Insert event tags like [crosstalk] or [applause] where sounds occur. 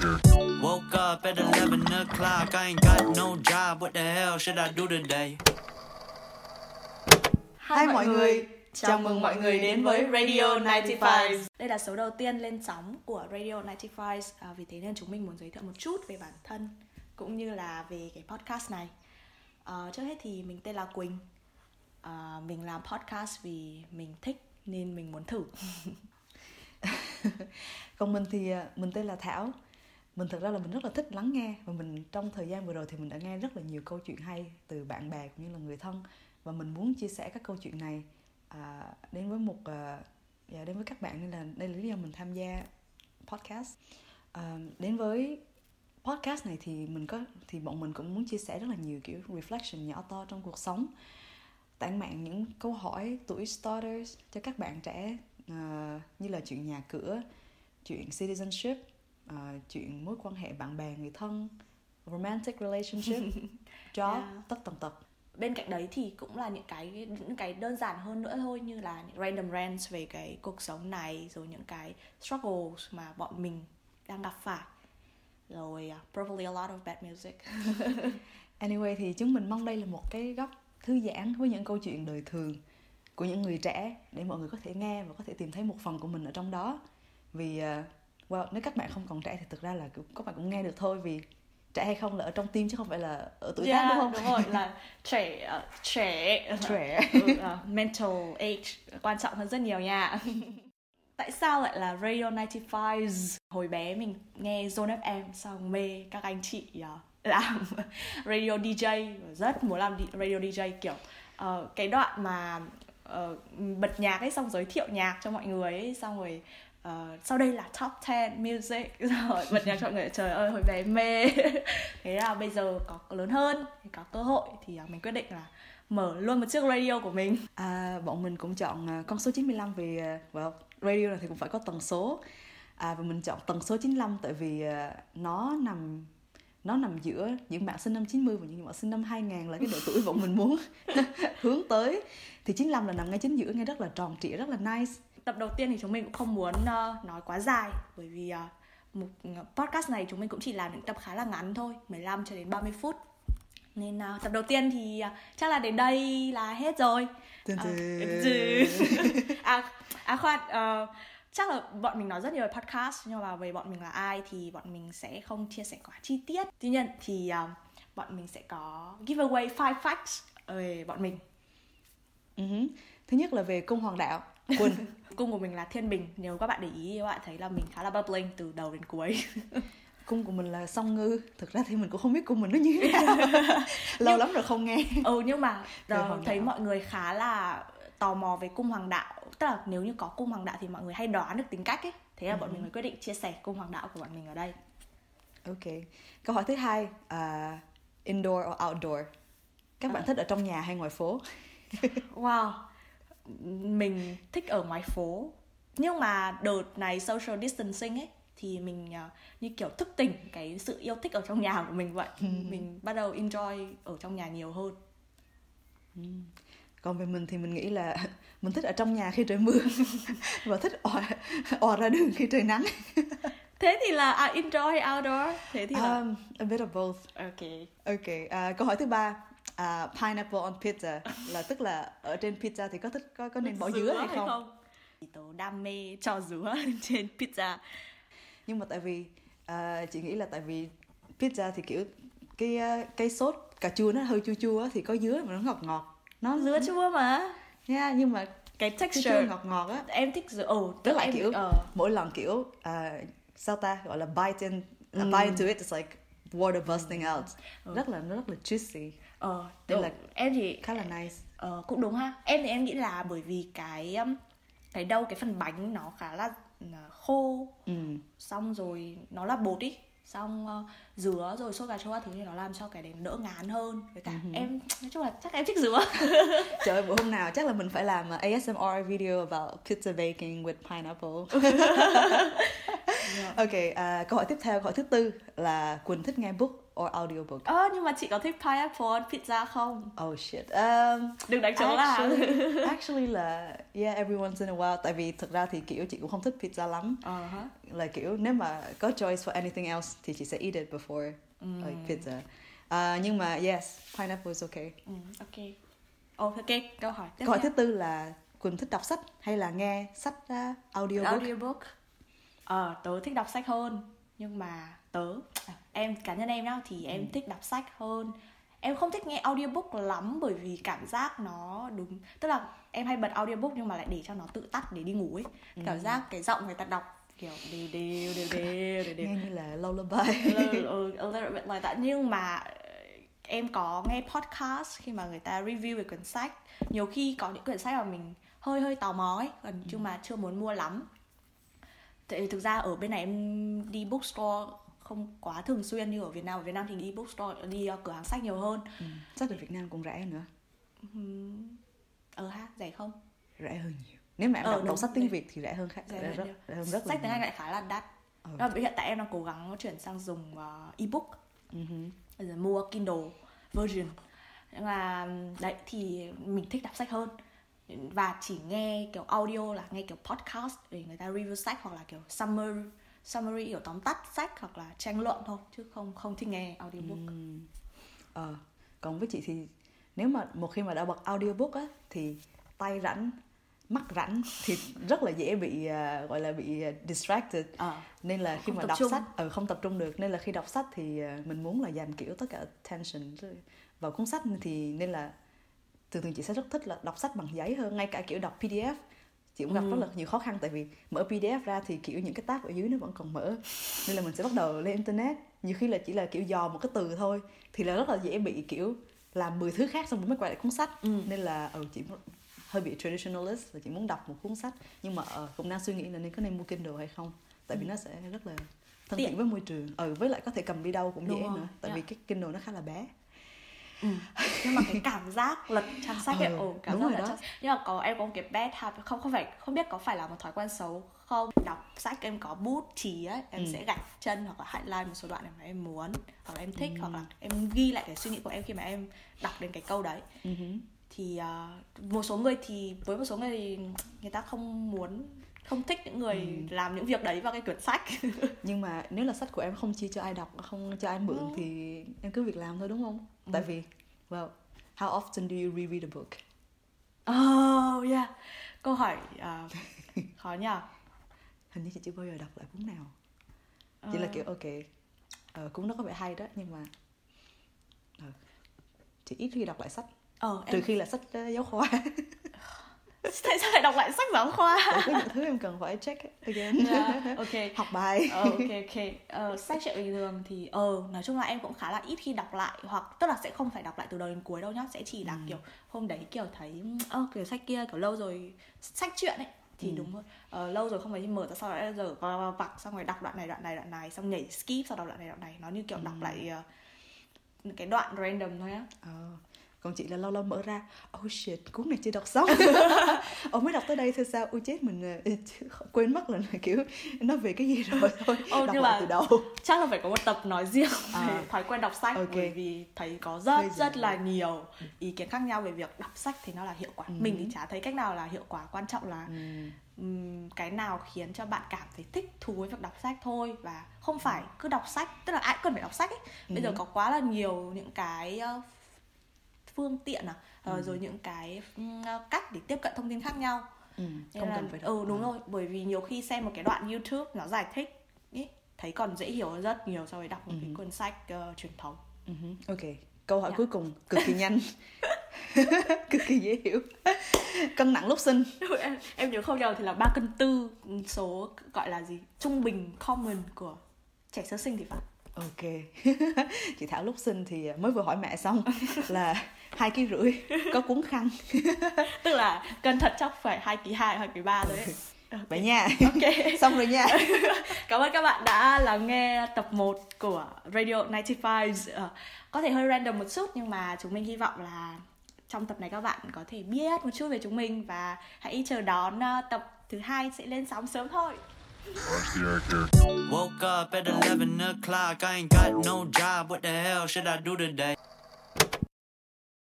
character. Woke up at 11 o'clock. I ain't got no job. What the hell should I do today? Hi mọi người, chào mừng mọi người đến với Radio 95. Đây là số đầu tiên lên sóng của Radio 95 à, Vì thế nên chúng mình muốn giới thiệu một chút về bản thân Cũng như là về cái podcast này à, Trước hết thì mình tên là Quỳnh à, Mình làm podcast vì mình thích nên mình muốn thử [laughs] Còn mình thì à, mình tên là Thảo mình thật ra là mình rất là thích lắng nghe và mình trong thời gian vừa rồi thì mình đã nghe rất là nhiều câu chuyện hay từ bạn bè cũng như là người thân và mình muốn chia sẻ các câu chuyện này à, đến với một à, dạ, đến với các bạn nên là đây là lý do mình tham gia podcast. À, đến với podcast này thì mình có thì bọn mình cũng muốn chia sẻ rất là nhiều kiểu reflection nhỏ to trong cuộc sống tản mạn những câu hỏi tuổi starters cho các bạn trẻ uh, như là chuyện nhà cửa chuyện citizenship uh, chuyện mối quan hệ bạn bè người thân romantic relationship [laughs] job yeah. tất tần tật. Bên cạnh đấy thì cũng là những cái những cái đơn giản hơn nữa thôi như là những random rants về cái cuộc sống này rồi những cái struggles mà bọn mình đang gặp phải. Rồi uh, probably a lot of bad music. [laughs] Anyway thì chúng mình mong đây là một cái góc thư giãn với những câu chuyện đời thường của những người trẻ để mọi người có thể nghe và có thể tìm thấy một phần của mình ở trong đó. Vì uh, well, nếu các bạn không còn trẻ thì thực ra là các bạn cũng nghe được thôi vì trẻ hay không là ở trong tim chứ không phải là ở tuổi yeah, tác đúng không? đúng rồi là [laughs] trẻ uh, trẻ. Trẻ. Ừ, uh, mental age quan trọng hơn rất nhiều nha. [laughs] Tại sao lại là radio 95 hồi bé mình nghe zone fm xong mê các anh chị uh, làm [laughs] radio dj rất muốn làm radio dj kiểu uh, cái đoạn mà uh, bật nhạc ấy xong giới thiệu nhạc cho mọi người ấy xong rồi uh, sau đây là top 10 music. [laughs] Rồi bật nhạc cho mọi người trời ơi hồi bé mê. [laughs] Thế là bây giờ có lớn hơn thì có cơ hội thì uh, mình quyết định là mở luôn một chiếc radio của mình. À, bọn mình cũng chọn uh, con số 95 vì uh, well, radio này thì cũng phải có tần số. À, và mình chọn tần số 95 tại vì uh, nó nằm nó nằm giữa những bạn sinh năm 90 và những bạn sinh năm 2000 là cái độ tuổi bọn mình muốn [laughs] hướng tới. Thì 95 là nằm ngay chính giữa nghe rất là tròn trịa rất là nice tập đầu tiên thì chúng mình cũng không muốn uh, nói quá dài. Bởi vì uh, một podcast này chúng mình cũng chỉ làm những tập khá là ngắn thôi 15 cho đến 30 phút. Nên uh, tập đầu tiên thì uh, chắc là đến đây là hết rồi. Dun à, [laughs] [laughs] à, à khoan uh, chắc là bọn mình nói rất nhiều về podcast nhưng mà về bọn mình là ai thì bọn mình sẽ không chia sẻ quá chi tiết. Tuy nhiên thì uh, bọn mình sẽ có giveaway 5 facts về bọn mình. Uh-huh. thứ nhất là về cung hoàng đạo quân. [laughs] Cung của mình là thiên bình. Nếu các bạn để ý các bạn thấy là mình khá là bubbling từ đầu đến cuối. [laughs] Cung của mình là song ngư. Thực ra thì mình cũng không biết cung mình nó như thế nào. [laughs] Lâu lắm rồi không nghe. Ừ nhưng mà uh, thấy mọi người khá là tò mò về cung hoàng đạo. Tức là nếu như có cung hoàng đạo thì mọi người hay đoán được tính cách ấy. Thế là ừ. bọn mình mới quyết định chia sẻ cung hoàng đạo của bọn mình ở đây. Ok. Câu hỏi thứ hai uh, indoor or outdoor? Các bạn à. thích ở trong nhà hay ngoài phố? Wow mình thích ở ngoài phố. Nhưng mà đợt này social distancing ấy thì mình uh, như kiểu thức tỉnh cái sự yêu thích ở trong nhà của mình vậy. Ừ. mình bắt đầu enjoy ở trong nhà nhiều hơn. Ừ. còn về mình thì mình nghĩ là [laughs] mình thích ở trong nhà khi trời mưa [laughs] và thích òa, òa ra đường khi trời nắng. [laughs] Thế thì là à, hay outdoor. Thế thì là um, a bit of both. Ok ok uh, câu hỏi thứ ba uh, pineapple on pizza là tức là ở trên pizza thì có thích có có nên bỏ dứa, dứa hay không? không? Tớ đam mê cho dứa [laughs] trên pizza. Nhưng mà tại vì uh, chị nghĩ là tại vì pizza thì kiểu cái uh, cái sốt cà chua nó hơi chua chua thì có dứa mà nó ngọt ngọt. Nó dứa chua mà. Yeah, nhưng mà cái texture ngọt ngọt á. Em thích dứa. Ồ, oh, tức là em kiểu uh. mỗi lần kiểu uh, sao ta gọi là bite in uh, bite into it it's like water bursting out. Ừ. Rất là nó rất là juicy ờ nên là em thì khá là nice. Ờ cũng đúng ha. Em thì em nghĩ là bởi vì cái um, cái đâu cái phần bánh nó khá là uh, khô. Ừ. xong rồi nó là bột ý. Xong uh, dứa rồi sốt cà chua thứ thì nó làm cho cái đấy đỡ ngán hơn. Với cả uh-huh. em nói chung là chắc em thích dứa. [laughs] Trời ơi bữa hôm nào chắc là mình phải làm ASMR video about pizza baking with pineapple. Yeah. [laughs] ok uh, câu hỏi tiếp theo câu hỏi thứ tư là quỳnh thích nghe book or audiobook? Ơ nhưng mà chị có thích pineapple on pizza không? Oh shit. Um, Đừng đánh trống là [laughs] actually, là yeah every once in a while tại vì thực ra thì kiểu chị cũng không thích pizza lắm hả. là kiểu nếu mà có choice for anything else thì chị sẽ eat it before like pizza À, nhưng mà yes pineapple is okay Ừ, ok. Ồ, ok, câu hỏi tiếp câu hỏi thứ tư là Quỳnh thích đọc sách hay là nghe sách uh, audiobook audiobook ờ tớ thích đọc sách hơn nhưng mà tớ. À, em cá nhân em nhá thì em thích đọc sách hơn. Em không thích nghe audiobook lắm bởi vì cảm giác nó đúng tức là em hay bật audiobook nhưng mà lại để cho nó tự tắt để đi ngủ ấy. Cảm giác cái giọng người ta đọc kiểu đều đều đều đều đều đều nghe như là lullaby. A little bit like that. Nhưng mà ờ, em có nghe podcast khi mà người ta review về quyển sách. Nhiều khi có những quyển sách mà mình hơi hơi tò mò ấy còn nhưng mà chưa muốn mua lắm. Tại vì thực ra ở bên này em đi bookstore không quá thường xuyên như ở Việt Nam. Ở Việt Nam thì đi bookstore đi ờ, cửa hàng sách nhiều hơn. Ừ. sách ở Việt Nam cũng rẻ nữa. Ờ ha rẻ không? Rẻ hơn nhiều. Nếu mà em Ờ, đọc, đọc sách tiếng Việt thì rẻ hơn khá rẻ rẻ hơn rất, rẻ hơn rất sách tiếng Anh lại khá là đắt. Ừ. Đó, hiện tại em đang cố gắng chuyển sang dùng ờ, ebook. Giờ mua Kindle version. Nhưng mà đấy thì mình thích đọc sách hơn. Và chỉ nghe kiểu audio là nghe kiểu podcast để người ta review sách hoặc là kiểu summary summary kiểu tóm tắt sách hoặc là tranh luận thôi chứ không không thích nghe audiobook. Ờ, còn với chị thì nếu mà một khi mà đã bật audiobook á thì tay rảnh mắt rảnh thì rất là dễ bị à, gọi là bị à, distracted. Ờ. nên là khi mà đọc trung. sách ừ, không tập trung được. Nên là khi đọc sách thì à, mình muốn là dành kiểu tất cả attention vào cuốn sách. Thì nên là thường thường chị sẽ rất thích là đọc sách bằng giấy hơn ngay cả kiểu đọc PDF chị cũng gặp Ừ. rất là nhiều khó khăn tại vì mở PDF ra thì kiểu những cái tab ở dưới nó vẫn còn mở nên là mình sẽ bắt đầu lên internet nhiều khi là chỉ là kiểu dò một cái từ thôi thì là rất là dễ bị kiểu làm 10 thứ khác xong rồi mới quay lại cuốn sách Ừ. nên là ừ, chị hơi bị traditionalist là chị muốn đọc một cuốn sách nhưng mà ờ, cũng đang suy nghĩ là nên có nên mua Kindle hay không tại vì nó sẽ rất là thân Tiện. thiện với môi trường ừ với lại có thể cầm đi đâu cũng Đúng dễ rồi, nữa tại vì dạ. cái Kindle nó khá là bé Ừ. nhưng mà cái cảm giác lật trang sách ấy, Ừ, ồ cảm giác lật đó. trang sách. nhưng mà có em có một cái bad habit không không phải không biết có phải là một thói quen xấu không đọc sách em có bút chì ấy em Ừ. sẽ gạch chân hoặc là highlight một số đoạn mà em muốn hoặc là em thích hoặc là em ghi lại cái suy nghĩ của em khi mà em đọc đến cái câu đấy Ừ thì à, một số người thì với một số người thì người ta không muốn không thích những người Ừ. làm những việc đấy vào cái quyển sách [laughs] nhưng mà nếu là sách của em không chia cho ai đọc không cho ai mượn Ừ. thì em cứ việc làm thôi đúng không tại vì well how often do you reread a book? Oh yeah. Câu hỏi à, [laughs] khó nhờ. Hình như chị chưa bao giờ đọc lại cuốn nào. Chỉ là Ờ. kiểu ok ờ, cuốn đó có vẻ hay đó nhưng mà ờ, chị ít khi đọc lại sách. Ờ trừ em khi là sách ờ, giáo khoa [laughs] tại sao lại đọc lại sách giáo khoa? Những thứ em cần phải check again. Yeah, [laughs] ok. Học bài. Ờ, ok ok. Ờ, sách truyện bình thường thì ờ nói chung là em cũng khá là ít khi đọc lại hoặc tức là sẽ không phải đọc lại từ đầu đến cuối đâu nhá. Sẽ chỉ là Ừ. kiểu hôm đấy kiểu thấy ơ kiểu sách kia kiểu lâu rồi sách truyện ấy thì Ừ. đúng rồi. Ờ, lâu rồi không phải đi mở ra sau đó giờ vặc xong rồi đọc đoạn này đoạn này đoạn này xong nhảy skip sau đọc đoạn này đoạn này. Nó như kiểu đọc Ừ. lại ờ, cái đoạn random thôi á. Ờ, còn chị là lâu lâu mở ra oh shit cuốn này chưa đọc xong [laughs] Ồ mới đọc tới đây thôi sao ui chết mình ờ, [laughs] quên mất là kiểu nó về cái gì rồi [laughs] thôi Ồ, đọc lại từ đầu chắc là phải có một tập nói riêng về À. thói quen đọc sách bởi vì thấy có rất Bây giờ- rất là nhiều ý kiến khác nhau về việc đọc sách thì nó là hiệu quả Ừ. mình thì chả thấy cách nào là hiệu quả quan trọng là ừ. cái nào khiến cho bạn cảm thấy thích thú với việc đọc sách thôi và không phải cứ đọc sách tức là ai cần phải đọc sách ấy bây giờ Ừ. có quá là nhiều những cái phương tiện à ờ, Ừ. rồi những cái cách để tiếp cận thông tin khác nhau Ừ. Không là, cần phải ừ đúng Ờ. rồi bởi vì nhiều khi xem một cái đoạn youtube nó giải thích ý, thấy còn dễ hiểu hơn rất nhiều so với đọc một cái Ừ. cuốn sách ờ, truyền thống Ừ ok câu hỏi Dạ. cuối cùng cực kỳ nhanh [laughs] cực kỳ dễ hiểu cân nặng lúc sinh [laughs] em, em nhớ không nhầm thì là ba cân tư số gọi là gì trung bình common của trẻ sơ sinh thì phải ok. [laughs] Chị thảo lúc sinh thì mới vừa hỏi mẹ xong [laughs] là hai ký rưỡi có cuốn khăn. [laughs] Tức là cân thật chắc phải hai ký hai hai ký ba rồi đấy. Vậy nha. Ok. Xong rồi nha. Cảm ơn các bạn đã lắng nghe tập 1 của Radio 95 Ờ, Có thể hơi random một chút nhưng mà chúng mình hy vọng là trong tập này các bạn có thể biết một chút về chúng mình và hãy chờ đón ờ, tập thứ hai sẽ lên sóng sớm thôi. Woke up at 11 o'clock, I ain't got no job. What the hell should I do today?